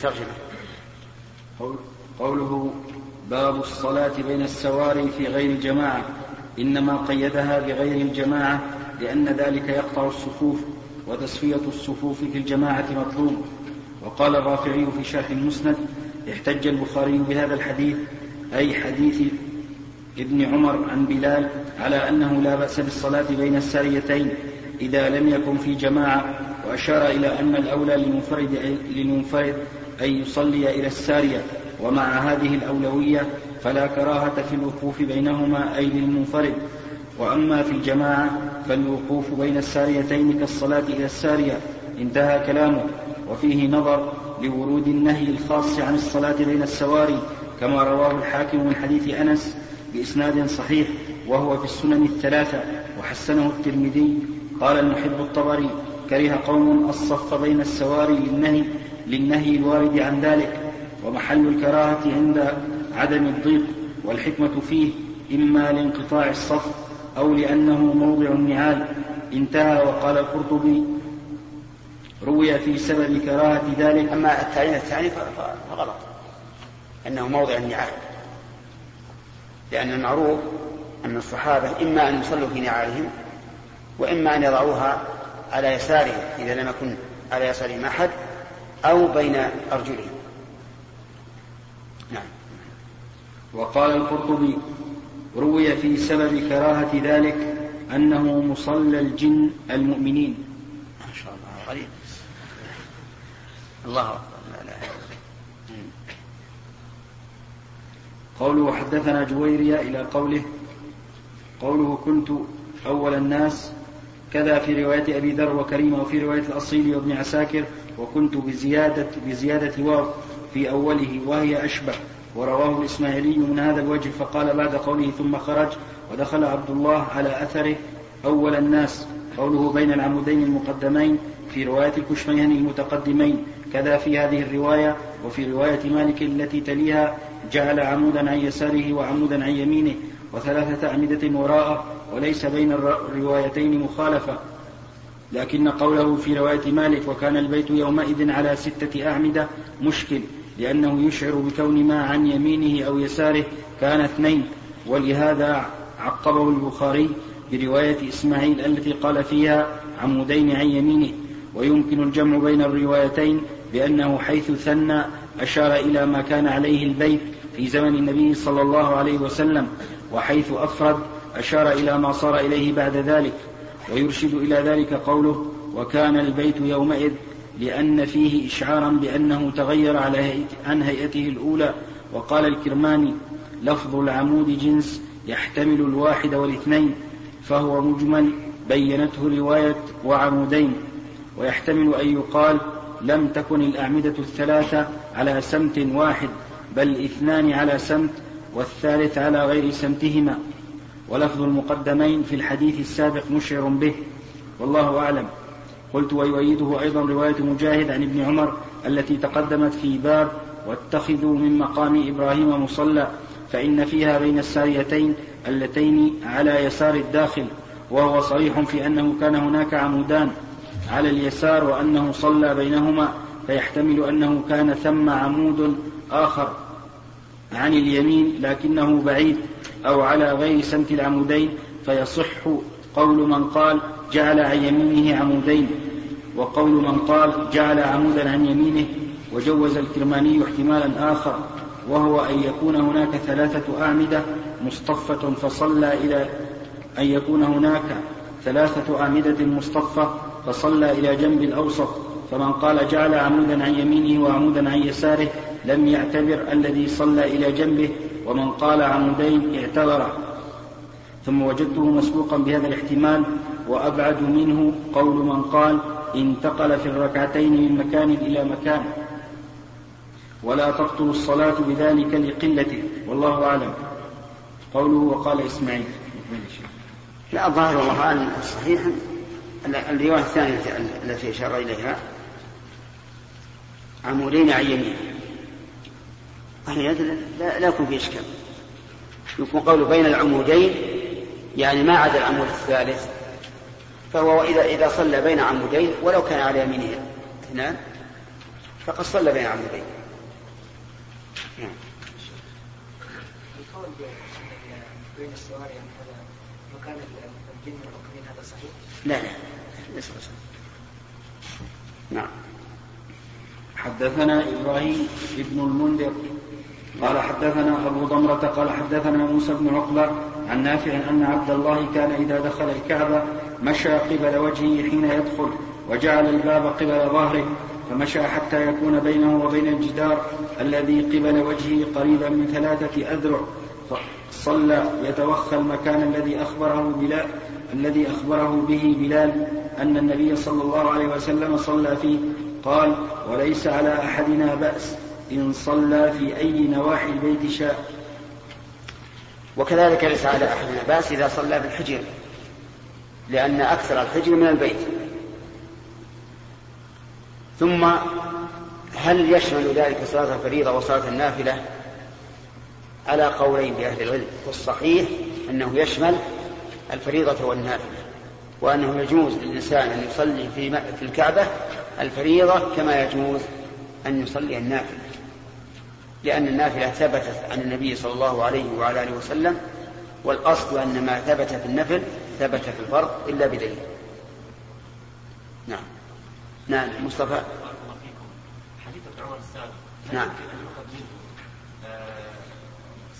ترجمة قوله باب الصلاة بين السواري في غير جماعة إنما قيدها بغير الجماعة لأن ذلك يقطع الصفوف وتصفية الصفوف في الجماعة مطلوب. وقال الرافعي في شرح المسند احتج البخاري بهذا الحديث أي حديث ابن عمر عن بلال على أنه لا بأس بالصلاة بين الساريتين إذا لم يكن في جماعة وأشار إلى أن الأولى للمنفرد, للمنفرد أن يصلي إلى السارية ومع هذه الأولوية فلا كراهة في الوقوف بينهما أي للمنفرد. وأما في الجماعة فالوقوف بين الساريتين كالصلاة إلى السارية انتهى كلامه. وفيه نظر لورود النهي الخاص عن الصلاة بين السواري كما رواه الحاكم من حديث أنس بإسناد صحيح وهو في السنن الثلاثة وحسنه الترمذي. قال المحب الطبري كره قوم الصف بين السواري للنهي للنهي الوارد عن ذلك ومحل الكراهة عند عدم الضيق والحكمة فيه إما لانقطاع الصف أو لأنه موضع النعال. انتهى. وقال القرطبي روي في سبب كراهة ذلك. أما التعليم الثاني فغلط أنه موضع النعال. لأن المعروف أن الصحابة إما أن يصلوا في نعالهم وإما أن يضعوها على يسارهم إذا لم يكن على يسارهم أحد أو بين أرجلهم. نعم. وقال القرطبي روي في سبب كراهة ذلك أنه مصلى الجن المؤمنين. ما شاء الله غريب الله أكبر قوله حدثنا جويريا إلى قوله قوله كنت أول الناس. كذا في رواية أبي ذر وكريمة وفي رواية الأصيل وابن عساكر وكنت بزيادة بزيادة واو في أوله وهي أشبه ورواه الإسماعيلي من هذا الوجه فقال بعد قوله ثم خرج ودخل عبد الله على أثره أول الناس. قوله بين العمودين المقدمين في رواية الكشميهني المتقدمين. كذا في هذه الرواية وفي رواية مالك التي تليها جعل عمودا عن يساره وعمودا عن يمينه وثلاثة أعمدة وراءه وليس بين الروايتين مخالفة. لكن قوله في رواية مالك وكان البيت يومئذ على ستة أعمدة مشكل لأنه يشعر بكون ما عن يمينه أو يساره كان اثنين. ولهذا عقبه البخاري برواية إسماعيل التي قال فيها عمودين عن يمينه. ويمكن الجمع بين الروايتين بأنه حيث ثنى أشار إلى ما كان عليه البيت في زمن النبي صلى الله عليه وسلم وحيث أفرد أشار إلى ما صار إليه بعد ذلك. ويرشد إلى ذلك قوله وكان البيت يومئذ لأن فيه إشعارا بأنه تغير على عن هيئته الأولى. وقال الكرماني لفظ العمود جنس يحتمل الواحد والاثنين فهو مجمل بينته رواية وعمودين. ويحتمل أن يقال لم تكن الأعمدة الثلاثة على سمت واحد بل اثنان على سمت والثالث على غير سمتهما. ولفظ المقدمين في الحديث السابق مشعر به والله أعلم. قلت ويؤيده أيضا رواية مجاهد عن ابن عمر التي تقدمت في باب واتخذوا من مقام إبراهيم مصلى فإن فيها بين الساريتين اللتين على يسار الداخل وهو صريح في أنه كان هناك عمودان على اليسار وأنه صلى بينهما فيحتمل أنه كان ثم عمود آخر عن اليمين لكنه بعيد. أو على غير سمت العمودين فيصح قول من قال جعل عن يمينه عمودين. وقول من قال جعل عمودا عن يمينه وجوز الكرماني احتمالا آخر وهو أن يكون هناك ثلاثة أعمدة مصطفة فصلى إلى أن يكون هناك ثلاثة أعمدة مصطفة فصلى إلى جنب الأوسط. فمن قال جعل عمودا عن يمينه وعمودا عن يساره لم يعتبر الذي صلى إلى جنبه ومن قال عمودين اعتبر ثم وجدته مسبوقا بهذا الاحتمال وأبعد منه قول من قال انتقل في الركعتين من مكان إلى مكان. ولا تقتل الصلاة بذلك لقلته. والله أعلم. قوله وقال إسماعيل. لا الظاهر والله أعلم. صحيح. الرواية الثانية التي أشار إليها عمودين عن لا, لا يكون في إشكال. يكون قوله بين العمودين يعني ما عدا العمود الثالث فهو إذا إذا صلى بين عمودين ولو كان على يمينه. اثنان فقد صلى بين عمودين. نعم. القول بين السواري يعني هذا مكان الجن والمؤمنين هذا صحيح؟ لا لا. ليس صحيح. نعم. حدثنا إبراهيم ابن المنذر. قال حدثنا أبو ضمرة قال حدثنا موسى بن عقبة عن نافع أن عبد الله كان إذا دخل الكعبة مشى قبل وجهه حين يدخل وجعل الباب قبل ظهره فمشى حتى يكون بينه وبين الجدار الذي قبل وجهه قريبا من ثلاثة أذرع. صلى يتوخى المكان الذي أخبره بلال الذي أخبره به بلال أن النبي صلى الله عليه وسلم صلى فيه. قال وليس على أحدنا بأس. إن صلى في أي نواحي البيت شاء. وكذلك ليس على أحدنا بأس إذا صلى بالحجر لأن أكثر الحجر من البيت. ثم هل يشمل ذلك صلاة الفريضة وصلاة النافلة؟ على قولين لأهل العلم. والصحيح أنه يشمل الفريضة والنافلة وأنه يجوز للإنسان أن يصلي في في الكعبة الفريضة كما يجوز أن يصلي النافلة. لأن النافلة ثبتت عن النبي صلى الله عليه وعلى آله وسلم والأصل أن ما ثبت في النفل ثبت في الفرض إلا بدليل. نعم. نعم مصطفى. حديث ابن عمر السابق نعم. آه،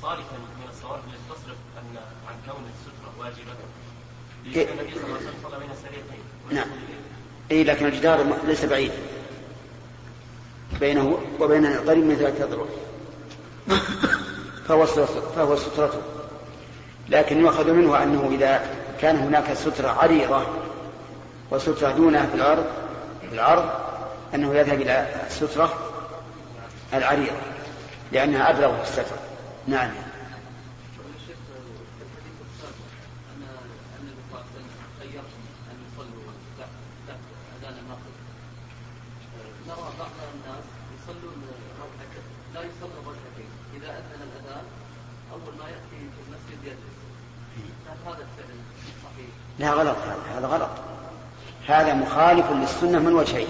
صارفا من الصوارف التي تصرف أن عن كون السترة واجبة. النبي صلى الله عليه وسلم صلى بين السريتين. نعم. اي لكن الجدار ليس بعيد. بينه وبين قريب من ثلاثة أذرع فهو فهو سترته. لكن يؤخذ منه أنه إذا كان هناك سترة عريضة وسترة دونها في الأرض في العرض أنه يذهب إلى السترة العريضة لأنها أبلغ في الستر. نعم. لا غلط هذا هذا غلط. هذا مخالف للسنة من وجهين.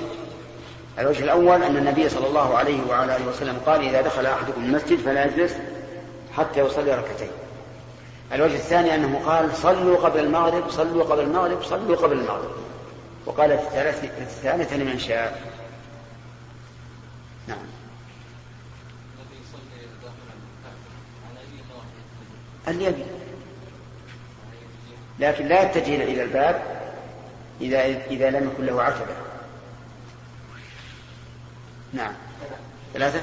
الوجه الأول أن النبي صلى الله عليه وعلى آله وسلم قال إذا دخل أحدكم المسجد فلا يجلس حتى يصلي ركعتين. الوجه الثاني أنه قال صلوا قبل المغرب صلوا قبل المغرب صلوا قبل المغرب. وقال في الثالثة لمن شاء. نعم. اليمين. لكن لا يتجه إلى الباب إذا إذا لم يكن له عتبة. نعم. ثلاثة.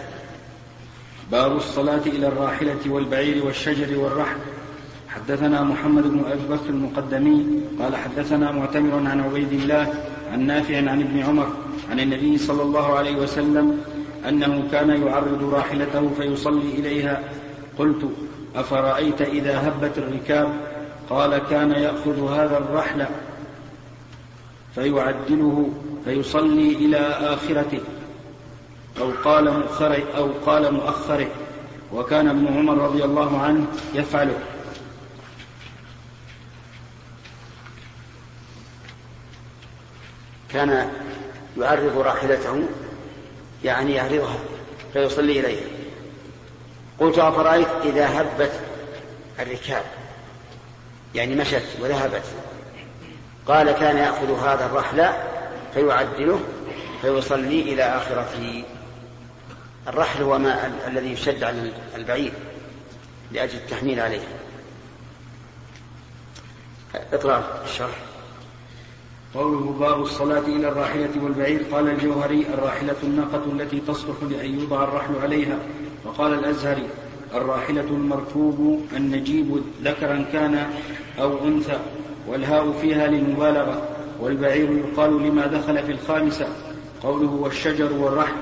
باب الصلاة إلى الراحلة والبعير والشجر والرحل حدثنا محمد بن أبي بكر المقدمي قال حدثنا معتمر عن عبيد الله عن نافع عن ابن عمر عن النبي صلى الله عليه وسلم أنه كان يعرض راحلته فيصلي إليها. قلت أفرأيت إذا هبت الركاب؟ قال كان يأخذ هذا الرحل فيعدله فيصلي إلى آخرته أو قال مؤخره أو قال مؤخره وكان ابن عمر رضي الله عنه يفعله. كان يعرض راحلته يعني يعرضها فيصلي إليها. قلت أفرأيت إذا هبت الركاب. يعني مشت وذهبت. قال كان يأخذ هذا الرحل فيعدله فيصلي إلى آخرته الرحل هو ما الذي يشد على البعير لأجل التحميل عليه. اقرأ الشرح. قوله باب الصلاة إلى الراحلة والبعير. قال الجوهري الراحلة الناقة التي تصلح لأن يوضع الرحل عليها. وقال الأزهري الراحلة المركوب النجيب ذكرا كان أو أنثى والهاء فيها للمبالغة والبعير يقال لما دخل في الخامسة قوله والشجر والرحل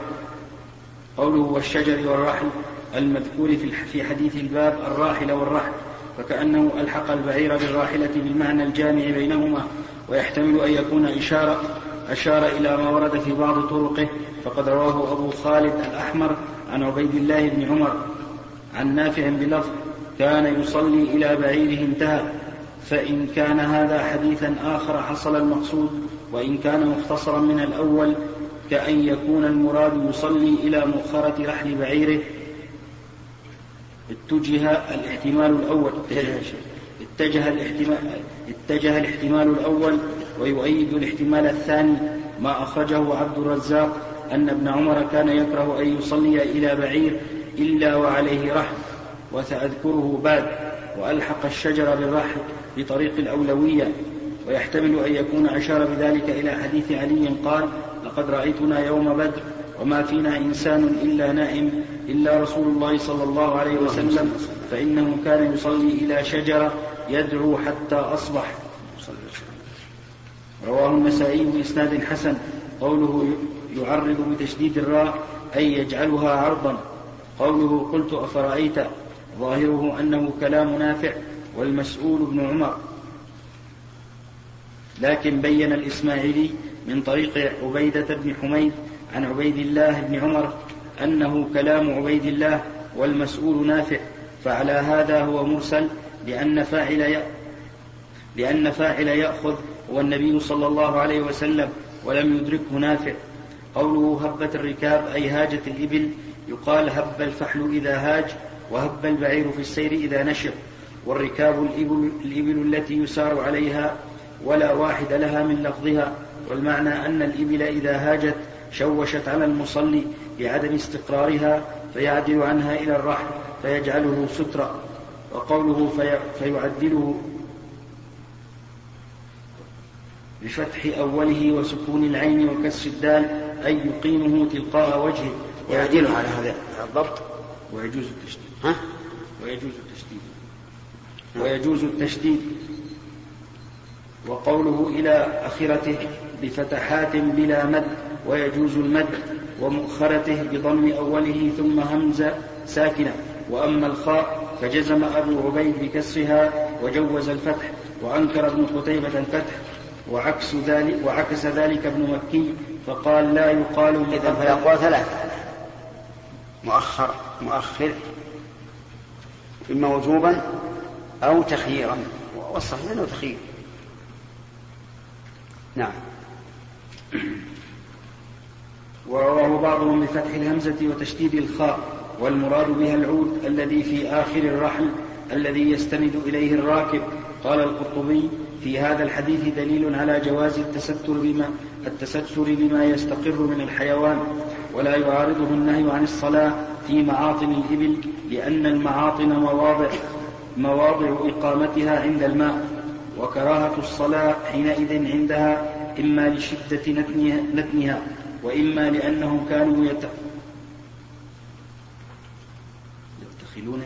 قوله والشجر والرحل المذكور في حديث الباب الراحل والرحل فكأنه ألحق البعير بالراحلة بالمعنى الجامع بينهما ويحتمل أن يكون إشارة أشار إلى ما ورد في بعض طرقه فقد رواه أبو خالد الأحمر عن عبيد الله بن عمر عن نافع بلفظ كان يصلي إلى بعيره انتهى فإن كان هذا حديثا آخر حصل المقصود وإن كان مختصرا من الأول كأن يكون المراد يصلي إلى مؤخرة رحل بعيره. اتجه الاحتمال الأول اتجه الاحتمال اتجه الاحتمال الأول ويؤيد الاحتمال الثاني ما أخرجه عبد الرزاق أن ابن عمر كان يكره أن يصلي إلى بعير إلا وعليه رحل وسأذكره بعد وألحق الشجر بالرحل بطريق الأولوية ويحتمل أن يكون أشار بذلك إلى حديث علي قال لقد رأيتنا يوم بدر وما فينا إنسان إلا نائم إلا رسول الله صلى الله عليه وسلم فإنه كان يصلي إلى شجرة يدعو حتى أصبح. رواه النسائي بإسناد حسن قوله يعرض بتشديد الراء أي يجعلها عرضا. قوله قلت أفرأيت؟ ظاهره أنه كلام نافع والمسؤول ابن عمر. لكن بين الإسماعيلي من طريق عبيدة بن حميد عن عبيد الله بن عمر أنه كلام عبيد الله والمسؤول نافع فعلى هذا هو مرسل لأن فاعل لأن فاعل يأخذ هو النبي صلى الله عليه وسلم ولم يدركه نافع. قوله هبت الركاب أي هاجت الإبل يقال هب الفحل إذا هاج وهب البعير في السير إذا نشر والركاب الإبل, الإبل التي يسار عليها ولا واحد لها من لفظها. والمعنى أن الإبل إذا هاجت شوشت على المصلي بعدم استقرارها فيعدل عنها إلى الرحل فيجعله سترا. وقوله في فيعدله بفتح أوله وسكون العين وكسر الدال أي يقيمه تلقاء وجهه. ويعدله على هذا الضبط. ويجوز التشديد. ها؟ ويجوز التشديد. ويجوز التشديد. وقوله إلى آخرته بفتحات بلا مد ويجوز المد ومؤخرته بضم أوله ثم همزة ساكنة. وأما الخاء فجزم أبو عبيد بكسرها وجوز الفتح وأنكر ابن قتيبة الفتح. وعكس ذلك وعكس ذلك ابن مكي فقال لا يقال إذا فالأقوال ثلاثة. مؤخر مؤخر. إما وجوبا أو تخييرا. والصحيح أنه تخيير. نعم. ورواه بعضهم بفتح الهمزة وتشديد الخاء والمراد بها العود الذي في آخر الرحل الذي يستند إليه الراكب. قال القرطبي في هذا الحديث دليل على جواز التستر بما التستر بما يستقر من الحيوان ولا يعارضه النهي عن الصلاة في معاطن الإبل لأن المعاطن مواضع مواضع إقامتها عند الماء وكراهة الصلاة حينئذ عندها إما لشدة نتنها, نتنها وإما لأنهم كانوا يتخلون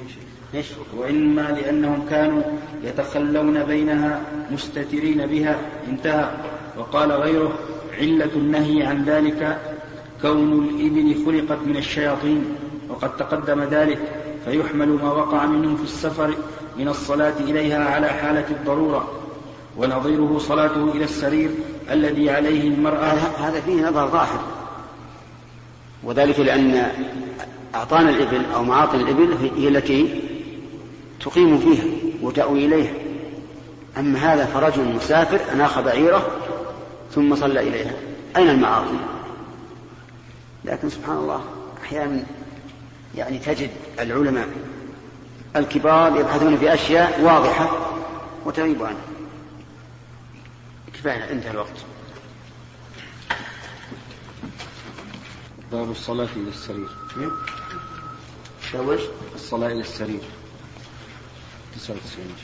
إيش؟ وإما لأنهم كانوا يتخلون بينها مستترين بها. انتهى. وقال غيره علة النهي عن ذلك كون الإبل خلقت من الشياطين وقد تقدم ذلك فيحمل ما وقع منهم في السفر من الصلاة إليها على حالة الضرورة ونظيره صلاته إلى السرير الذي عليه المرأة. هذا فيه نظر ظاهر. وذلك لأن أعطان الإبل أو معاطن الإبل هي التي تقيم فيها وتأوي إليها. أما هذا فرجل مسافر أناخ بعيره ثم صلى إليها. أين المعاطن؟ لكن سبحان الله أحيانا يعني تجد العلماء الكبار يبحثون في أشياء واضحة وتغيب عنها. كفاية انتهى الوقت. باب الصلاة إلى السرير. شوش الصلاة إلى السرير. 99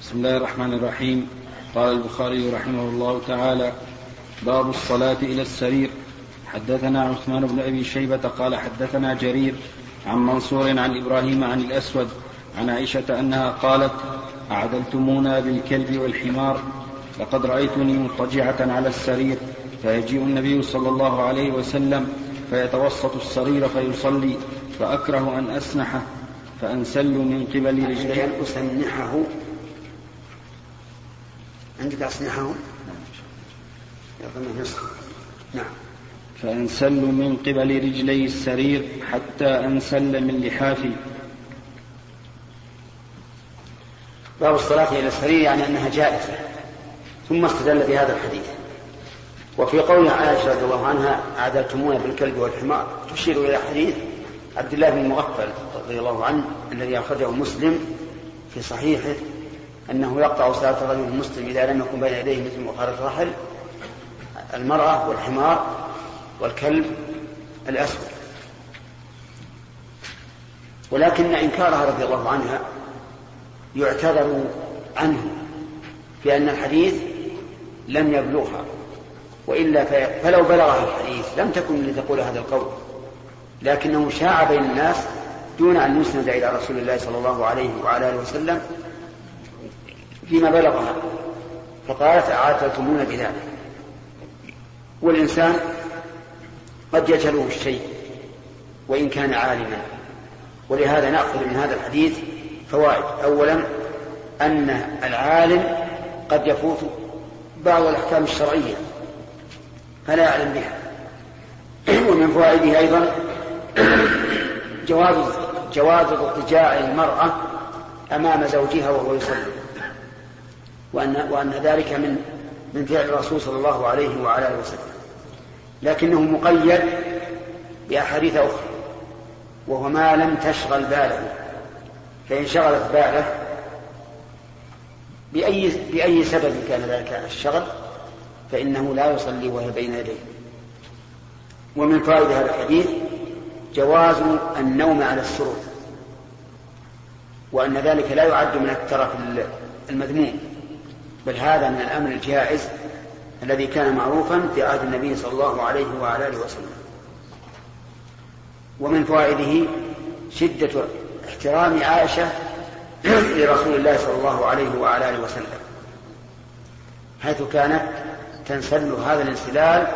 بسم الله الرحمن الرحيم. قال البخاري رحمه الله تعالى باب الصلاة إلى السرير. حدثنا عثمان بن أبي شيبة قال حدثنا جرير عن منصور عن إبراهيم عن الأسود عن عائشة أنها قالت أعدلتمونا بالكلب والحمار لقد رأيتني مضطجعة على السرير فيجيء النبي صلى الله عليه وسلم فيتوسط السرير فيصلي فأكره أن أسنحه فأنسل من قبل رجليه. أسنحه عندك أصنعهم نعم. فأنسل من قبل رجلي السرير حتى أنسل من لحافي. باب الصلاة إلى السرير يعني أنها جائزة ثم استدل بهذا الحديث. وفي قول عائشة رضي الله عنها أعدلتمونا بالكلب والحمار تشير إلى حديث عبد الله بن مغفل رضي الله عنه الذي أخرجه مسلم في صحيحه أنه يقطع صلاة الرجل المسلم إذا لم يكن بين يديه مثل مؤخرة الرحل المرأة والحمار والكلب الأسود. ولكن إنكارها رضي الله عنها يعتذر عنه بأن الحديث لم يبلغها وإلا فلو بلغها الحديث لم تكن لتقول هذا القول. لكنه شاع بين الناس دون أن يسند إلى رسول الله صلى الله عليه وعلى آله وسلم فيما بلغها فقالت أعاتلتمون بذلك. والإنسان قد يجهله الشيء وإن كان عالما. ولهذا نأخذ من هذا الحديث فوائد. أولا أن العالم قد يفوت بعض الأحكام الشرعية فلا يعلم بها. ومن فوائده أيضا جواز جواز اضطجاع المرأة أمام زوجها وهو يصلي. وأن وأن ذلك من من فعل الرسول صلى الله عليه وعلى آله وسلم. لكنه مقيد بأحاديث أخرى وهو ما لم تشغل باله. فإن شغلت باله بأي بأي سبب كان ذلك الشغل فإنه لا يصلي وهي بين يديه. ومن فوائد هذا الحديث جواز النوم على السرور وأن ذلك لا يعد من الترف المذموم. بل هذا من الأمر الجائز الذي كان معروفا في عهد النبي صلى الله عليه وعلى آله وسلم. ومن فوائده شدة احترام عائشة لرسول الله صلى الله عليه وعلى آله وسلم حيث كانت تنسل هذا الانسلال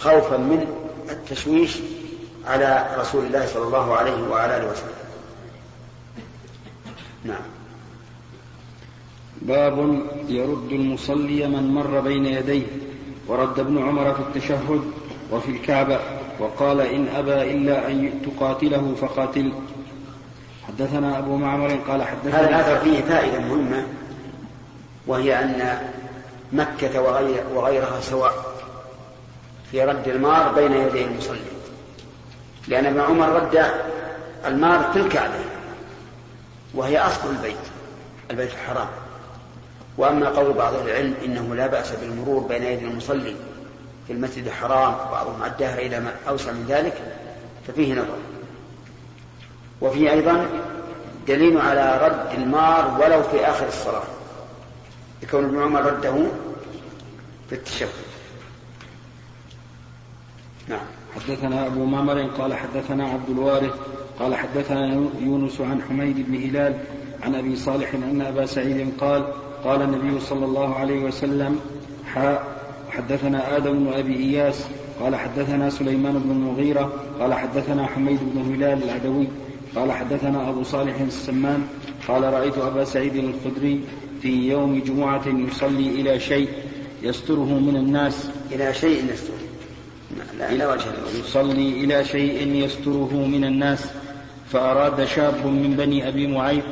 خوفا من التشويش على رسول الله صلى الله عليه وعلى آله وسلم. نعم. باب يرد المصلي من مر بين يديه ورد ابن عمر في التشهد وفي الكعبة وقال إن أبى إلا أن تقاتله فقاتل. حدثنا أبو معمر قال حدثنا هذا الأثر فيه فائدة مهمة وهي أن مكة وغير وغيرها سواء في رد المار بين يدي المصلي. لأن ابن عمر رد المار في الكعبة وهي أصل البيت البيت الحرام. وأما قول بعض العلم إنه لا بأس بالمرور بين يدي المصلي في المسجد الحرام بعضهم عداها إلى ما أوسع من ذلك ففيه نظر. وفيه أيضا دليل على رد المار ولو في آخر الصلاة لكون ابن عمر رده في التشهد. نعم. حدثنا أبو معمر قال حدثنا عبد الوارث قال حدثنا يونس عن حميد بن هلال عن أبي صالح أن أبا سعيد قال قال النبي صلى الله عليه وسلم حاء حدثنا آدم بن أبي إياس قال حدثنا سليمان بن المغيرة قال حدثنا حميد بن هلال العدوي قال حدثنا أبو صالح السمان قال رأيت أبا سعيد الخدري في يوم جمعة يصلي إلى شيء يستره من الناس. إلى شيء يستره. لا إلى وجه يصلي إلى شيء يستره من الناس فأراد شاب من بني أبي معيط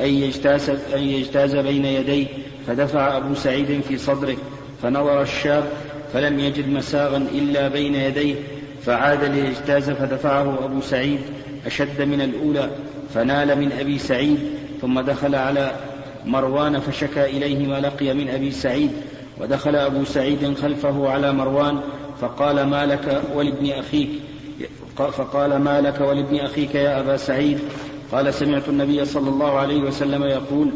أن يجتاز, أن يجتاز بين يديه فدفع أبو سعيد في صدره فنظر الشاب فلم يجد مساغا إلا بين يديه فعاد ليجتاز فدفعه أبو سعيد أشد من الأولى فنال من أبي سعيد ثم دخل على مروان فشكى إليه ما لقي من أبي سعيد ودخل أبو سعيد خلفه على مروان فقال ما لك ولابن أخيك؟ فقال ما لك ولابن أخيك يا أبا سعيد؟ قال سمعت النبي صلى الله عليه وسلم يقول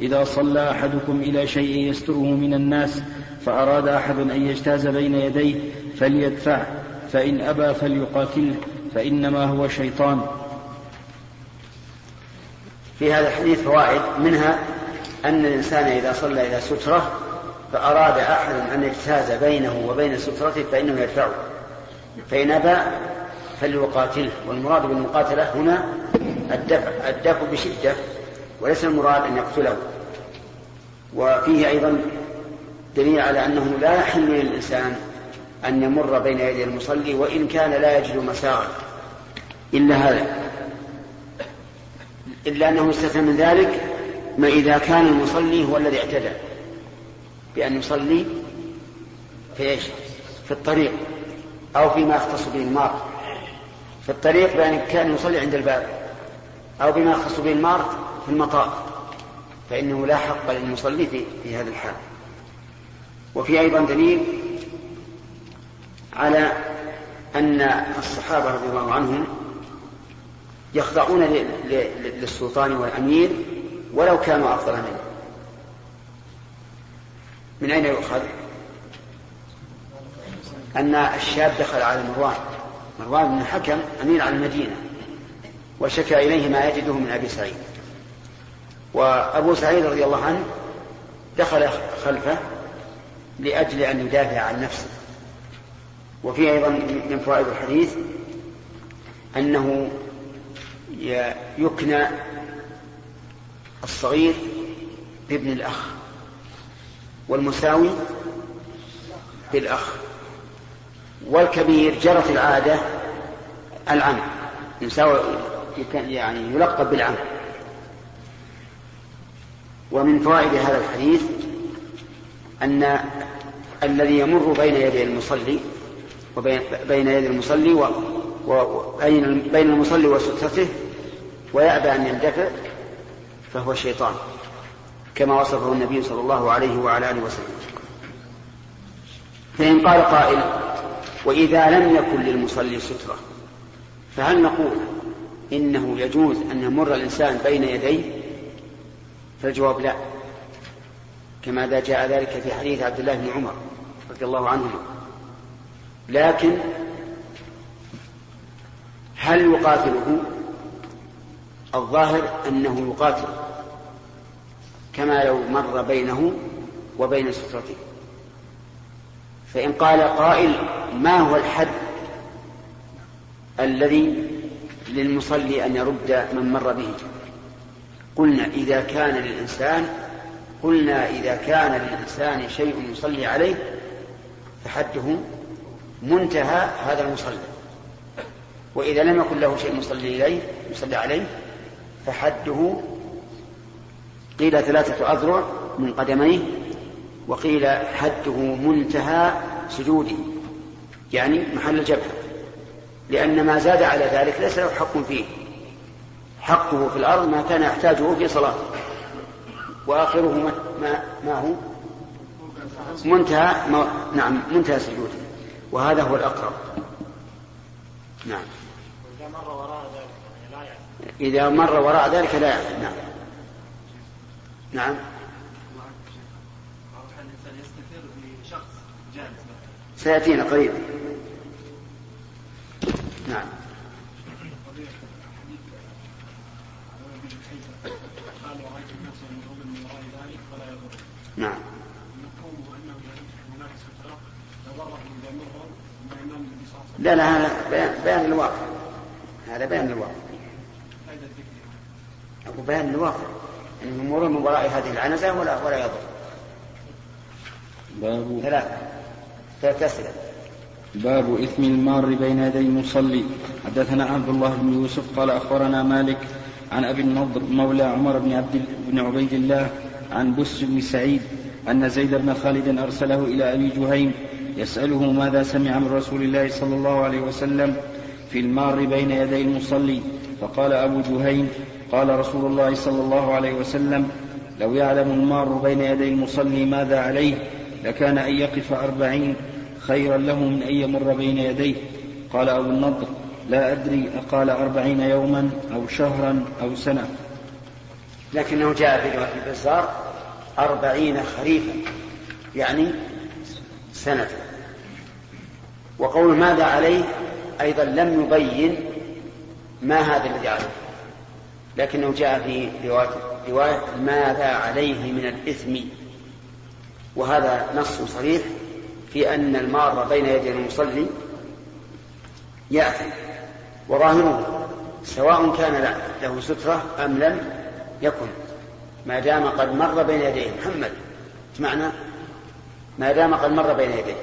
إذا صلى أحدكم إلى شيء يستره من الناس فأراد أحد أن يجتاز بين يديه فليدفعه فإن أبى فليقاتله فإنما هو شيطان. في هذا الحديث فوائد منها أن الإنسان إذا صلى إلى سترة فأراد أحد أن يجتاز بينه وبين سترته فإنه يدفعه فإن أبى فليقاتله والمراد بالمقاتلة هنا الدفع الدفع بشدة وليس المراد أن يقتله. وفيه أيضا دليل على أنه لا يحل للإنسان أن يمر بين يدي المصلي وإن كان لا يجد مساغا إلا هذا. إلا أنه يستثنى من ذلك ما إذا كان المصلي هو الذي اعتدى. بأن يصلي في إيش؟ في الطريق أو فيما يختص به المار في الطريق بأن كان يصلي عند الباب. أو بما يختص به المار في المطار فإنه لا حق للمصلي في, في هذا الحال. وفي أيضا دليل على أن الصحابة رضي الله عنهم يخضعون للسلطان والأمير ولو كانوا أفضل منه. من أين يؤخذ؟ أن الشاب دخل على مروان. مروان بن الحكم أمير على المدينة. وشكى إليه ما يجده من أبي سعيد. وأبو سعيد رضي الله عنه دخل خلفه لأجل أن يدافع عن نفسه. وفي أيضا من فوائد الحديث أنه يكنى الصغير بابن الأخ والمساوي بالأخ والكبير جرت العادة العم. يساوي يعني يلقب بالعم ومن فوائد هذا الحديث أن الذي يمر بين يدي المصلي وبين بين يدي المصلي وبين بين المصلي وسترته ويأبى أن يندفع فهو شيطان كما وصفه النبي صلى الله عليه وعلى آله وسلم. فإن قال قائل وإذا لم يكن للمصلي سترة فهل نقول إنه يجوز أن يمر الإنسان بين يديه؟ فالجواب لا. كما جاء ذلك في حديث عبد الله بن عمر رضي الله عنهما. لكن هل يقاتله؟ الظاهر أنه يقاتل كما لو مر بينه وبين سترته. فإن قال قائل ما هو الحد الذي للمصلي أن يرد من مر به. قلنا إذا كان للإنسان قلنا إذا كان للإنسان شيء يصلي عليه فحده منتهى هذا المصلي. وإذا لم يكن له شيء مصلي إليه يصلي عليه فحده قيل ثلاثة أذرع من قدميه وقيل حده منتهى سجوده يعني محل الجبهة. لأن ما زاد على ذلك ليس له حق فيه. حقه في الأرض ما كان يحتاجه في صلاته. وآخره ما, ما هو؟ منتهى ما نعم منتهى سجوده. وهذا هو الأقرب. نعم. إذا مر وراء ذلك لا يعلم. نعم. نعم. سيأتينا قريبا. نعم. نعم. لا لا هذا بيان, الواقع هذا بيان الواقع أقول بيان الواقع أن المرور من وراء هذه العنزة ولا ولا يضر. باب ثلاثة. ثلاثة أسئلة. باب إثم المار بين يدي المصلي. حدثنا عبد الله بن يوسف قال أخبرنا مالك عن أبي النضر مولى عمر بن عبد بن عبيد الله عن بس بن سعيد أن زيد بن خالد أرسله إلى أبي جهيم يسأله ماذا سمع من رسول الله صلى الله عليه وسلم في المار بين يدي المصلي. فقال أبو جهيم قال رسول الله صلى الله عليه وسلم لو يعلم المار بين يدي المصلي ماذا عليه لكان أن يقف أربعين خيرا له من أن يمر بين يديه. قال أبو النضر لا أدري أقال أربعين يوما أو شهرا أو سنة. لكنه جاء في رواية البزار أربعين خريفا يعني سنة. وقول ماذا عليه؟ أيضا لم يبين ما هذا الذي عليه. لكنه جاء في رواية, ماذا عليه من الإثم. وهذا نص صريح. في أن المار بين يدي المصلي يأثم وظاهره سواء كان له سترة أم لم يكن. ما دام قد مر بين يديه. محمد معنى ما دام قد مر بين يديه.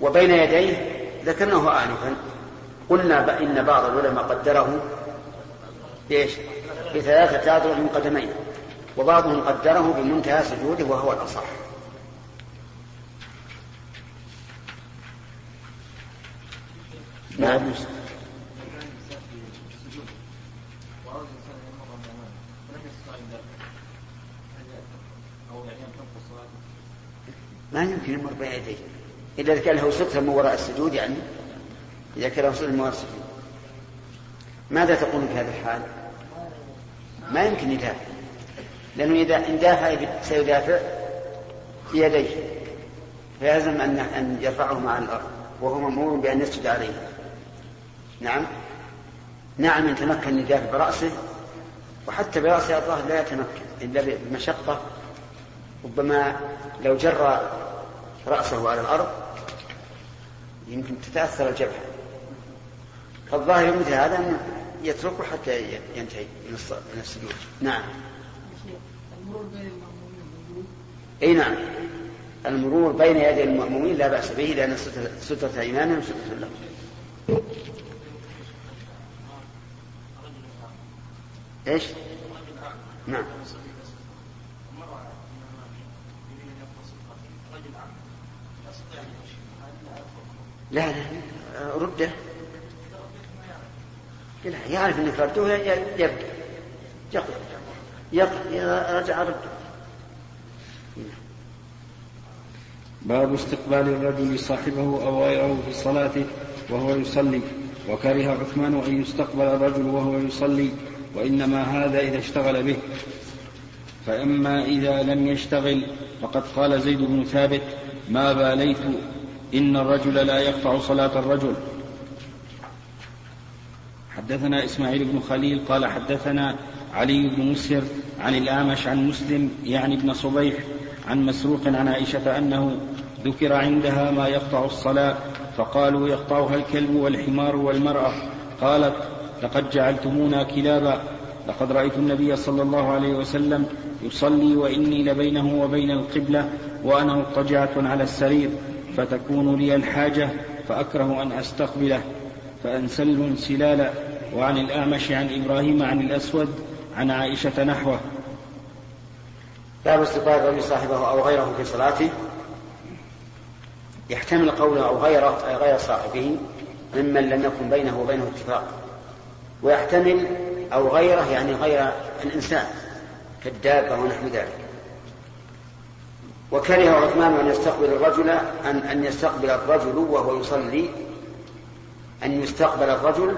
وبين يديه ذكرناه آنفا. قلنا إن بعض العلماء قدره إيش؟ بثلاثة أذرع من قدمين. وبعضهم قدره بمنتهى سجوده وهو الأصح. نعم. ما يمكن يمر بين يديه. إذا كان له ستر من وراء السجود يعني إذا كان له ستر من وراء السجود. ماذا تقول في هذا الحال؟ ما يمكن يدافع. لأنه إذا اندافع سيدافع بيديه. فيلزم أن أن يرفعه مع الأرض وهو مأمور بأن يسجد عليه. نعم. نعم إن تمكن يدافع برأسه وحتى برأسه الظاهر لا يتمكن إلا بمشقة. ربما لو جر رأسه على الأرض يمكن تتأثر الجبهة. فالظاهر مثل هذا أنه يتركه حتى ينتهي من السجود. نعم. أي نعم. المرور بين يدي المأمومين لا بأس به لأن سترة إيمانهم سترة لهم إيش؟ نعم. لا لا. رده. لا يعرف إنك رده يبقى يقضي يقضي رجع رده. باب استقبال الرجل صاحبه أو غيره في صلاته وهو يصلي وكره عثمان أن يستقبل الرجل وهو يصلي. وإنما هذا إذا اشتغل به. فأما إذا لم يشتغل فقد قال زيد بن ثابت ما باليت إن الرجل لا يقطع صلاة الرجل. حدثنا إسماعيل بن خليل قال حدثنا علي بن مسهر عن الأعمش عن مسلم يعني ابن صبيح عن مسروق عن عائشة أنه ذكر عندها ما يقطع الصلاة فقالوا يقطعها الكلب والحمار والمرأة. قالت لقد جعلتمونا كلابا. لقد رأيت النبي صلى الله عليه وسلم يصلي وإني لبينه وبين القبلة وأنا مضطجعة على السرير فتكون لي الحاجة فأكره أن أستقبله. فأنسل انسلالا وعن الأعمش عن إبراهيم عن الأسود عن عائشة نحوه. باب استقبال الرجل صاحبه أو غيره في صلاته. يحتمل قوله أو غيره أي غير صاحبه ممن لم يكن بينه وبينه اتفاق. ويحتمل أو غيره يعني غير الإنسان كالدابة ونحو ذلك. وكره عثمان أن يستقبل الرجل أن أن يستقبل الرجل وهو يصلي أن يستقبل الرجل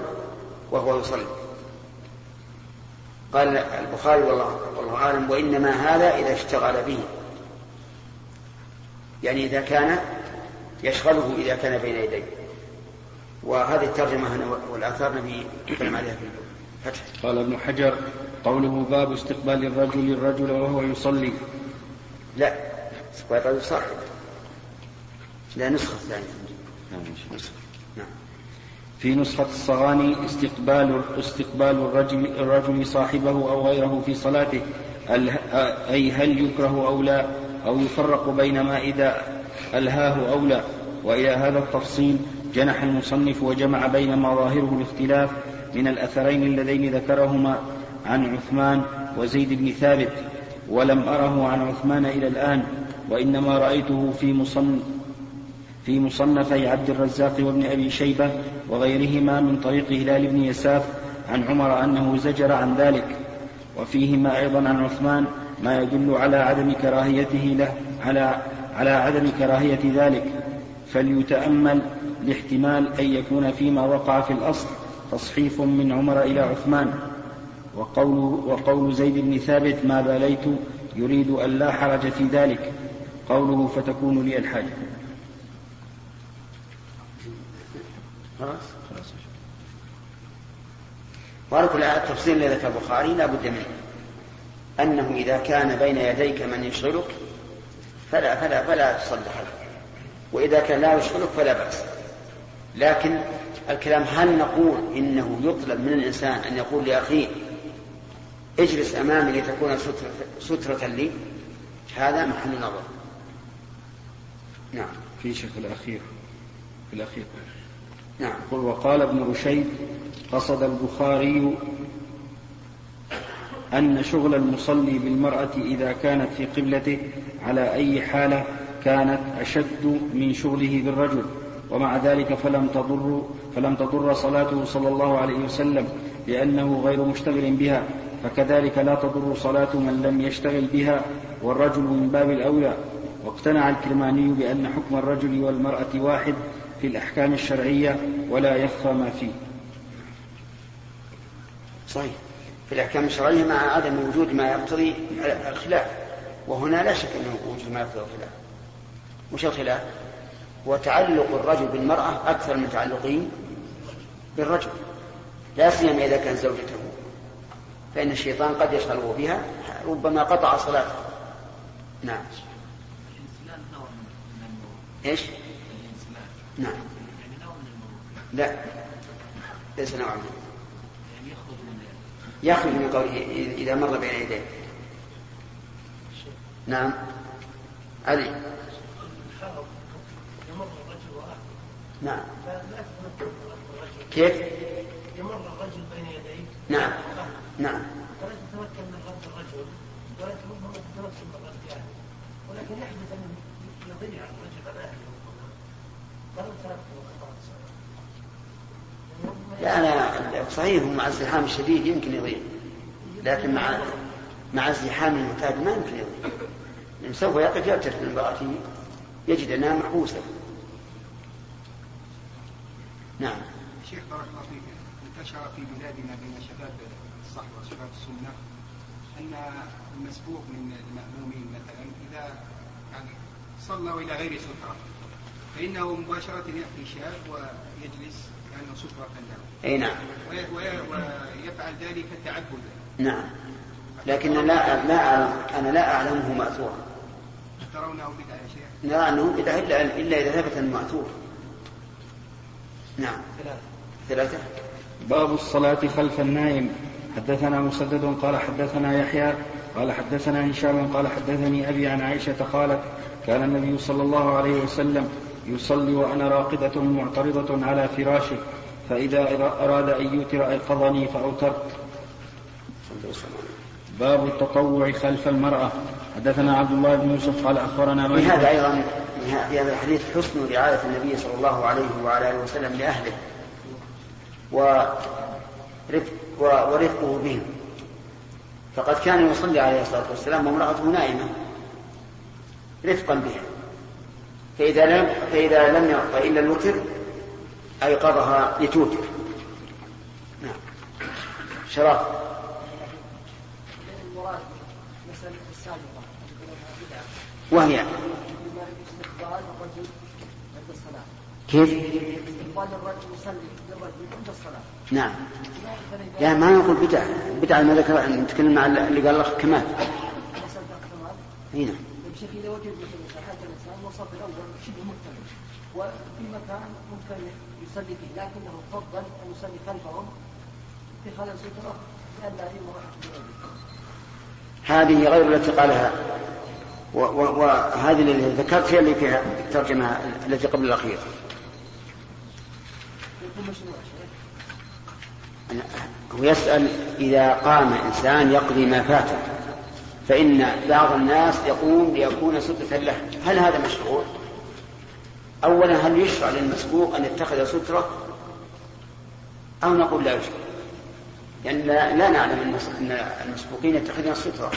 وهو يصلي. قال البخاري والله, والله أعلم وإنما هذا إذا اشتغل به. يعني إذا كان يشغله إذا كان بين يديه. وهذه الترجمة هنا والآثار نبي يتكلم عليها في الفتح قال ابن حجر قوله باب استقبال الرجل الرجل وهو يصلي. لا استقبال صاحب. لا نسخة ثانية. نعم نعم. في نسخة الصغاني استقبال استقبال الرجل الرجل صاحبه أو غيره في صلاته. أي هل يكره أو لا؟ أو يفرق بين ما إذا ألهاه أو لا؟ وإلى هذا التفصيل جنح المصنف وجمع بين ما ظاهره الاختلاف من الأثرين اللذين ذكرهما عن عثمان وزيد بن ثابت ولم أره عن عثمان إلى الآن وإنما رأيته في مصن في مصنفي عبد الرزاق وابن أبي شيبة وغيرهما من طريق هلال بن يساف عن عمر أنه زجر عن ذلك وفيهما أيضا عن عثمان ما يدل على عدم كراهيته له على على عدم كراهية ذلك. فليتأمل لاحتمال أن يكون فيما وقع في الأصل تصحيف من عمر إلى عثمان. وقول, وقول زيد بن ثابت ما باليت يريد أن لا حرج في ذلك قوله فتكون لي الحاجة خلاص. وعلى كل التفصيل الذي ذكر البخاري لا بد منه. أنه إذا كان بين يديك من يشغلك فلا فلا فلا تصلي خلفه وإذا كان لا يشغلك فلا بأس. لكن الكلام هل نقول إنه يطلب من الإنسان أن يقول لأخيه اجلس أمامي لتكون سترة, سترة لي؟ هذا محل نظر. نعم. في شيخ الأخير في الأخير. نعم. قل وقال ابن رشيد قصد البخاري أن شغل المصلي بالمرأة إذا كانت في قبلته على أي حالة كانت أشد من شغله بالرجل. ومع ذلك فلم تضر فلم تضر صلاته صلى الله عليه وسلم لأنه غير مشتغل بها فكذلك لا تضر صلاة من لم يشتغل بها والرجل من باب الأولى. واقتنع الكرماني بأن حكم الرجل والمرأة واحد في الأحكام الشرعية ولا يخفى ما فيه. صحيح. في الأحكام الشرعية مع عدم وجود ما يقتضي الخلاف وهنا لا شك أنه وجود ما يقتضي الخلاف. وش الخلاف؟ وتعلق الرجل بالمرأة أكثر من تعلقه بالرجل لا سيما إذا كان زوجته فإن الشيطان قد يشغله بها ربما قطع صلاته. نعم. إيش؟ نعم. لا. ليس نوعا من يخرج من قوله إذا مر بين يديه. نعم. علي. نعم. كيف؟ يمر الرجل بين يديه. نعم. نعم. ولا تتمكن من رد الرجل. ولا ربما تتمكن من رد أهله. ولكن يحدث أن يضيع الرجل عن أهله. ولو تركه لا أنا صحيح مع الزحام الشديد يمكن يضيع. لكن مع مع الزحام المعتاد ما يمكن يضيع. لأن سوف يقف يعترف من امرأته يجد أنها محبوسة. نعم. شيخ بارك الله فيك انتشر في بلادنا بين شباب الصحوة وشباب السنة أن المسبوق من المأمومين مثلا إذا يعني صلى إلى غير سترة فإنه مباشرة يأتي شاب ويجلس كأنه سترة له. أي نعم. ويفعل ذلك تعبدا. نعم. لكن لا لا أعلم أنا لا أعلمه مأثورا. ترونه بدعة يا شيخ؟ لا أنه بدعة إلا إلا إذا ثبت المأثور نعم. ثلاثة. باب الصلاة خلف النائم. حدثنا مسدد قال حدثنا يحيى قال حدثنا هشام قال حدثني أبي عن عائشة قالت كان النبي صلى الله عليه وسلم يصلي وأنا راقدة معترضة على فراشه فإذا أراد أن يوتر أيقظني فأوترت. باب التطوع خلف المرأة. حدثنا عبد الله بن يوسف قال أخبرنا من هذا أيضا. في هذا الحديث حسن رعاية النبي صلى الله عليه وعلى آله وسلم لأهله ورفق ورفقه بهم. فقد كان يصلي عليه الصلاة والسلام وامرأته نائمة رفقا بها. فإذا لم فإذا لم يعطى إلا الوتر أيقظها لتوتر. نعم. شرف وهي كيف؟ نعم. لا ما نقول بدعة. بدعة ما ذكر نتكلم مع اللي قال لك كمال. اي نعم إذا وجد الإنسان وصف الأول شبه مكتمل وفي مكان ممكن يصلي فيه لكنه فضل أن يصلي خلفهم في خلل سترة لئلا هذه غير التي قالها. وهذه التي ذكرت هي اللي فيها الترجمة التي قبل الأخيرة. هو يسأل إذا قام إنسان يقضي ما فاته فإن بعض الناس يقوم ليكون سترة له هل هذا مشروع؟ أولا هل يشرع للمسبوق أن يتخذ سترة أو نقول لا يشرع لأن لا, لا نعلم أن المسبوقين يتخذون سترة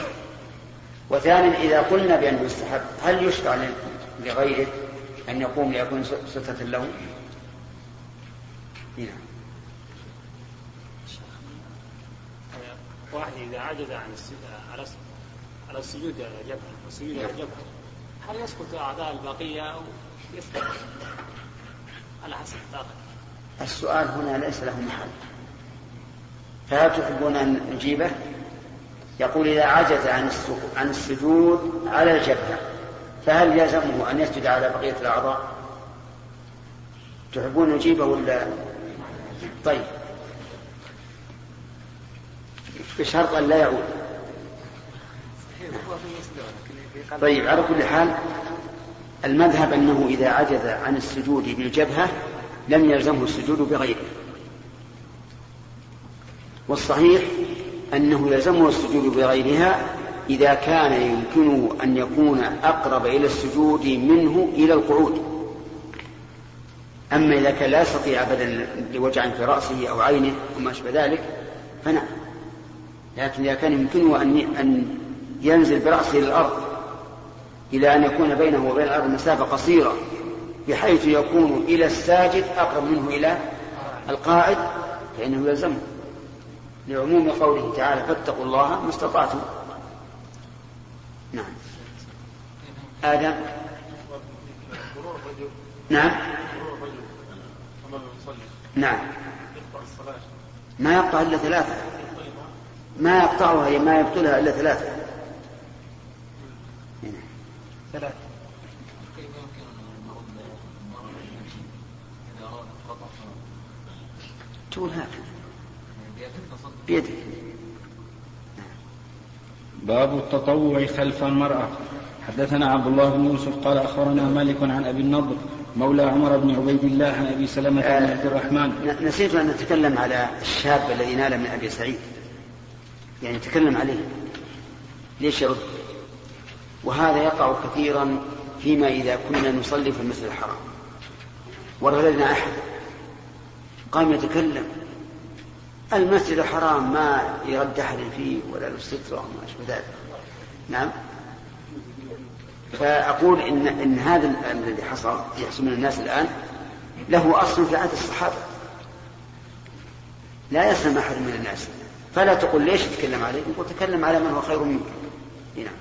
وثانيا إذا قلنا بأنه يستحب هل يشرع لغيره أن يقوم ليكون سترة له؟ نعم واحد إذا عجز عن على على السجود على جبهة والسجود على جبهة هل يسقط أعضاء البقية أو يسقط على حسب الطاقة السؤال هنا ليس له محل فهل تحبون أن نجيبه؟ يقول إذا عجز عن عن السجود على الجبهة فهل يلزمه أن يسجد على بقية الأعضاء؟ تحبون نجيبه ولا طيب. بشرط أن لا يعود. طيب على كل حال المذهب أنه إذا عجز عن السجود بالجبهة لم يلزمه السجود بغيره. والصحيح أنه يلزمه السجود بغيرها إذا كان يمكنه أن يكون أقرب إلى السجود منه إلى القعود. أما إذا كان لا يستطيع أبدا لوجع في رأسه أو عينه وما أشبه ذلك فنعم. لكن إذا كان يمكنه أن أن ينزل برأسه إلى الأرض إلى أن يكون بينه وبين الأرض مسافة قصيرة بحيث يكون إلى الساجد أقرب منه إلى القاعد فإنه يلزمه. لعموم قوله تعالى فاتقوا الله ما استطعتم. نعم. آدم. نعم. نعم. ما يقطع إلا ثلاثة. ما يقطعها ما يبطلها إلا ثلاثة. ثلاثة تقول هكذا. بيدك. باب التطوع خلف المرأة. حدثنا عبد الله بن يوسف قال أخبرنا مالك عن أبي النضر مولى عمر بن عبيد الله عن أبي سلمة بن عبد الرحمن. نسيت أن نتكلم على الشاب الذي نال من أبي سعيد. يعني نتكلم عليه. ليش يرد؟ وهذا يقع كثيرا فيما إذا كنا نصلي في المسجد الحرام. ورجلنا أحد. قام يتكلم. المسجد الحرام ما يرد أحد فيه ولا له وما أشبه ذلك. نعم؟ فأقول إن إن هذا الذي حصل يحصل من الناس الآن له أصل في عهد الصحابة. لا يسلم أحد من الناس. فلا تقول ليش تتكلم عليه يقول تكلم على من هو خير منك. نعم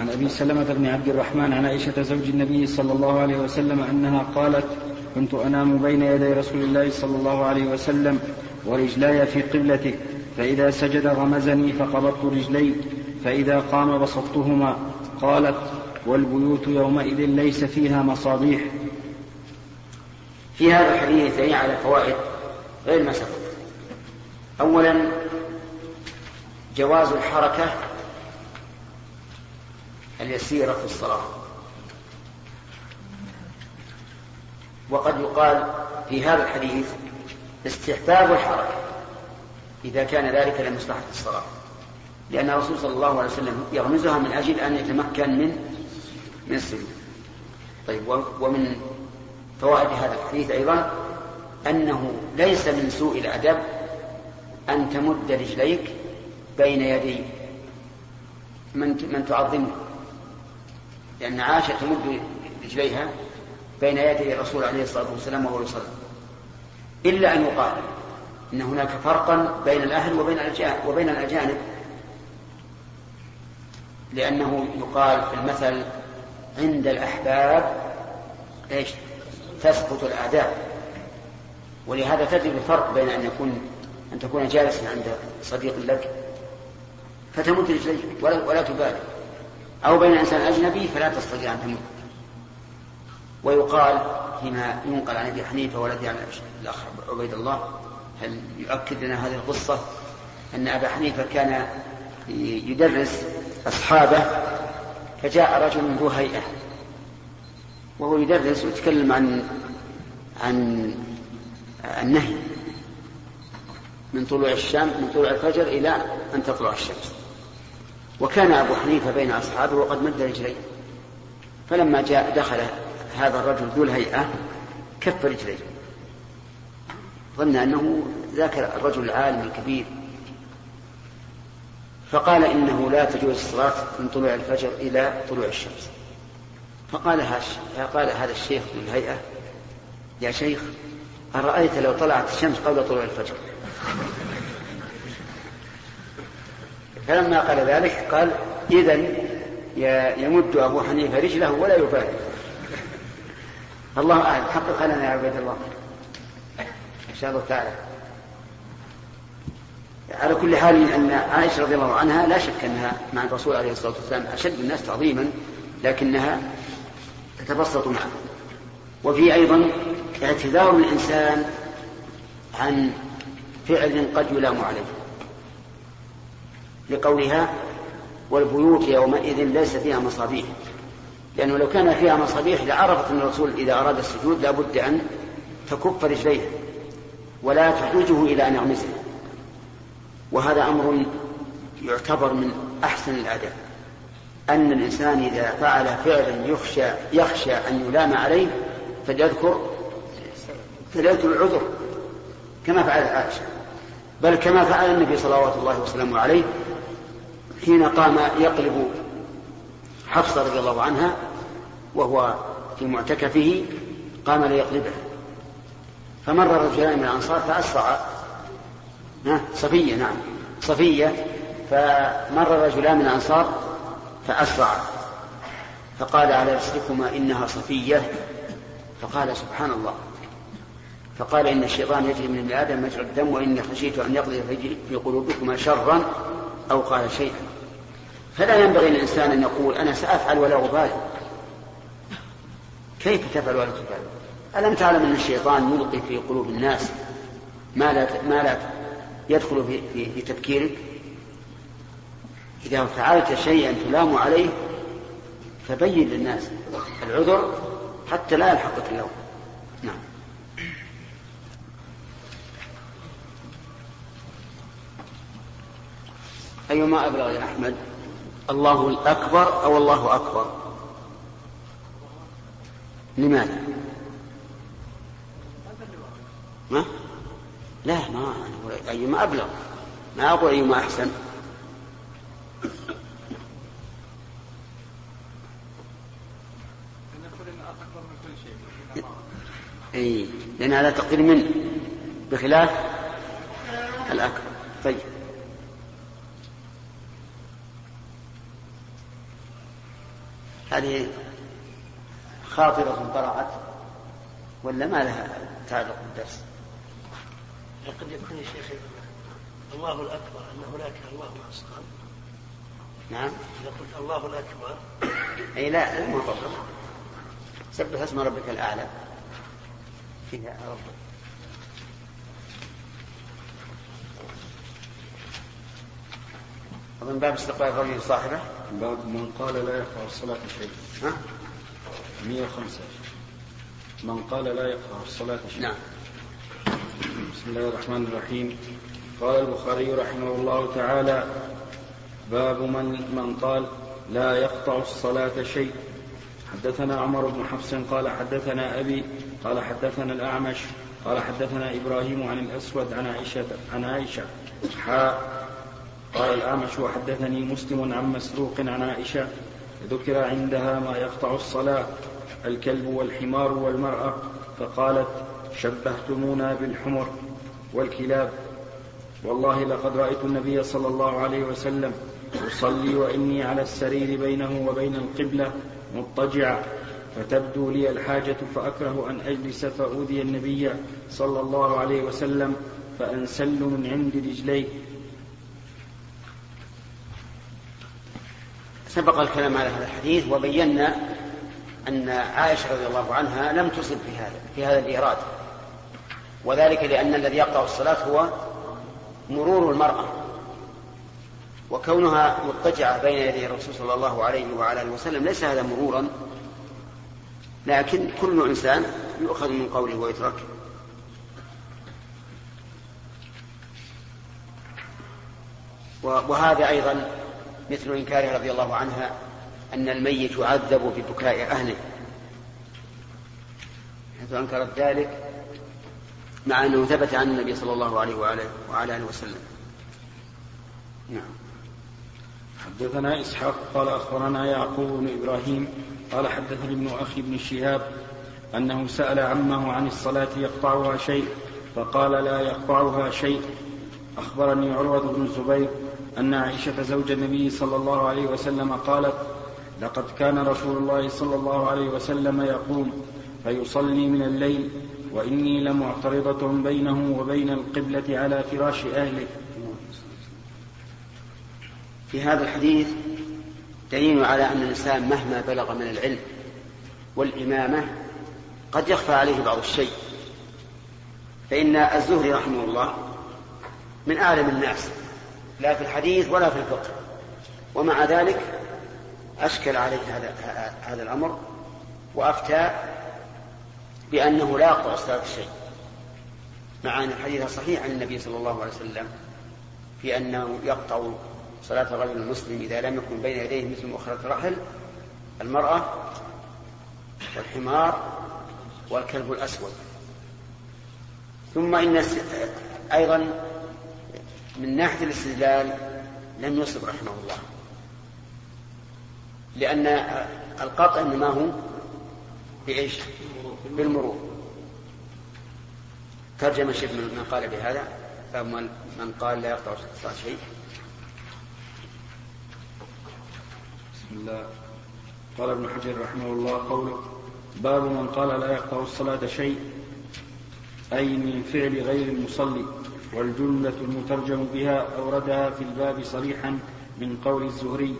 عن أبي سلمة بن عبد الرحمن عن عائشة زوج النبي صلى الله عليه وسلم أنها قالت كنت أنام بين يدي رسول الله صلى الله عليه وسلم ورجلاي في قبلته فإذا سجد غمزني فقبضت رجلي فإذا قام بسطتهما قالت والبيوت يومئذ ليس فيها مصابيح. في هذا الحديث دليل على فوائد غير ما سبق اولا جواز الحركة اليسيرة في الصلاة. وقد يقال في هذا الحديث استحباب الحركة إذا كان ذلك لمصلحة الصلاة. لأن الرسول صلى الله عليه وسلم يغمزها من أجل أن يتمكن من من السجود طيب ومن فوائد هذا الحديث أيضا أنه ليس من سوء الأدب أن تمد رجليك بين يدي من من تعظمه. لأن عائشة تمد رجليها بين يدي الرسول عليه الصلاة والسلام وهو يصلي. إلا أن يقال إن هناك فرقا بين الأهل وبين وبين الأجانب. لأنه يقال في المثل عند الأحباب إيش؟ تسقط الأعداء. ولهذا تجد الفرق بين أن يكون أن تكون جالسا عند صديق لك فتمد رجليك ولا, ولا تبالي. أو بين إنسان أجنبي فلا تستطيع أن تموت. ويقال فيما ينقل عن أبي حنيفة والذي عن الأخ عبيد الله هل يؤكد لنا هذه القصة؟ أن أبا حنيفة كان يدرس أصحابه فجاء رجل ذو هيئة وهو يدرس ويتكلم عن عن النهي من طلوع الشمس من طلوع الفجر إلى أن تطلع الشمس. وكان أبو حنيفة بين أصحابه وقد مد رجليه. فلما جاء دخل هذا الرجل ذو الهيئة كف رجليه. ظن أنه ذاك الرجل العالم الكبير. فقال إنه لا تجوز الصلاة من طلوع الفجر إلى طلوع الشمس. فقال قال هذا الشيخ ذو الهيئة يا شيخ أرأيت لو طلعت الشمس قبل طلوع الفجر؟ فلما قال ذلك قال إذا يمد أبو حنيفة رجله ولا يبالي. الله أعلم. حقق لنا يا عبيد الله. إن شاء الله تعالى. على كل حال أن عائشة رضي الله عنها لا شك أنها مع الرسول عليه الصلاة والسلام أشد الناس تعظيما لكنها تتبسط معه. وفي أيضا اعتذار الإنسان عن فعل قد يلام عليه. لقولها والبيوت يومئذ ليس فيها مصابيح. لأنه لو كان فيها مصابيح لعرفت أن الرسول إذا أراد السجود لابد أن تكف رجليه ولا تحوجه إلى أن يغمزه. وهذا أمر يعتبر من أحسن الآداب أن الإنسان إذا فعل فعلا يخشى يخشى أن يلام عليه فليذكر فليذكر العذر كما فعلت عائشة. بل كما فعل النبي صلوات الله وسلامه عليه حين قام يقلب حفصة رضي الله عنها وهو في معتكفه قام ليقلبها فمر رجلان من الأنصار فأسرع صفية نعم. صفية فمر رجلان من الأنصار فأسرع. فقال على رسلكما إنها صفية. فقال سبحان الله. فقال إن الشيطان يجري من ابن آدم مجرى الدم وإني خشيت أن يقضي في قلوبكما شرا أو قال شيئا. فلا ينبغي للإنسان أن يقول أنا سأفعل ولا أبالي. كيف تفعل ولا تبالي ألم تعلم أن الشيطان يلقي في قلوب الناس ما لا ما لا يدخل في, في, في تفكيرك. إذا فعلت شيئا تلام عليه فبين للناس العذر حتى لا يلحقك اللوم نعم. أيما أبلغ يا أحمد الله الأكبر أو الله أكبر؟ لماذا؟ ما؟ لا ما أيما أبلغ. ما أقول أيما أحسن. إي لأن هذا تقدير من بخلاف الأكبر. طيب. هذه خاطرة طرأت ولا ما لها تعلق بالدرس؟ قد يكون يا شيخ الله الأكبر أن هناك الله أصغر. نعم. إذا قلت الله الأكبر أي لا مو سبح اسم ربك الأعلى. فيها رب. أظن باب استقبال الرجل صاحبه. باب من قال لا يقرأ الصلاة شيء ها؟ 105 من قال لا يقرأ الصلاة شيء نعم. بسم الله الرحمن الرحيم. قال البخاري رحمه الله تعالى باب من من قال لا يقطع الصلاة شيء. حدثنا عمر بن حفص قال حدثنا أبي قال حدثنا الأعمش قال حدثنا إبراهيم عن الأسود عن عائشة عن عائشة حاء قال الأعمش وحدثني مسلم عن مسروق عن عائشة ذكر عندها ما يقطع الصلاة الكلب والحمار والمرأة. فقالت شبهتمونا بالحمر والكلاب. والله لقد رأيت النبي صلى الله عليه وسلم يصلي وإني على السرير بينه وبين القبلة مضطجعا. فتبدو لي الحاجة فأكره أن أجلس فأوذي النبي صلى الله عليه وسلم فأنسل من عند رجليه. سبق الكلام على هذا الحديث وبينا أن عائشة رضي الله عنها لم تصب في هذا في هذا الإيراد. وذلك لأن الذي يقطع الصلاة هو مرور المرأة وكونها مضطجعة بين يدي الرسول صلى الله عليه وعلى آله وسلم ليس هذا مرورا لكن كل إنسان يؤخذ من قوله ويترك وهذا أيضا مثل إنكاره رضي الله عنها أن الميت يعذب ببكاء أهله. حيث أنكرت ذلك مع أنه ثبت عن النبي صلى الله عليه وعلى آله وسلم. نعم. حدثنا إسحاق قال أخبرنا يعقوب بن إبراهيم قال حدثني ابن أخي بن شهاب أنه سأل عمه عن الصلاة يقطعها شيء فقال لا يقطعها شيء. أخبرني عروة بن الزبير أن عائشة زوج النبي صلى الله عليه وسلم قالت لقد كان رسول الله صلى الله عليه وسلم يقوم فيصلي من الليل وإني لمعترضة بينه وبين القبلة على فراش أهله. في هذا الحديث دليل على أن الإنسان مهما بلغ من العلم والإمامة قد يخفى عليه بعض الشيء. فإن الزهري رحمه الله من أعلم الناس لا في الحديث ولا في الفقه. ومع ذلك أشكل عليه هذا هذا الأمر وأفتى بأنه لا يقطع الصلاة شيء. مع أن الحديث صحيح عن النبي صلى الله عليه وسلم في أنه يقطع صلاة الرجل المسلم إذا لم يكن بين يديه مثل مؤخرة الرحل المرأة والحمار والكلب الأسود. ثم إن أيضا من ناحية الاستدلال لم يصب رحمه الله. لأن القطع إنما هو بإيش؟ بالمرور. ترجم الشيخ من قال بهذا فمن من قال لا يقطع شيء. بسم الله. قال ابن حجر رحمه الله قوله باب من قال لا يقطع الصلاة شيء أي من فعل غير المصلي والجملة المترجم بها أوردها في الباب صريحا من قول الزهري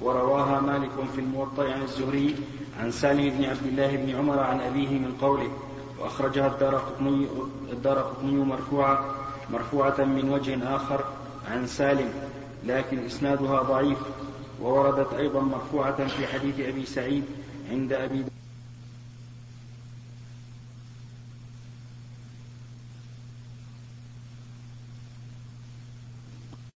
ورواها مالك في الموطأ عن الزهري عن سالم بن عبد الله بن عمر عن أبيه من قوله وأخرجها الدار قطني, الدار قطني مرفوعة مرفوعة من وجه آخر عن سالم لكن إسنادها ضعيف ووردت أيضا مرفوعة في حديث أبي سعيد عند أبي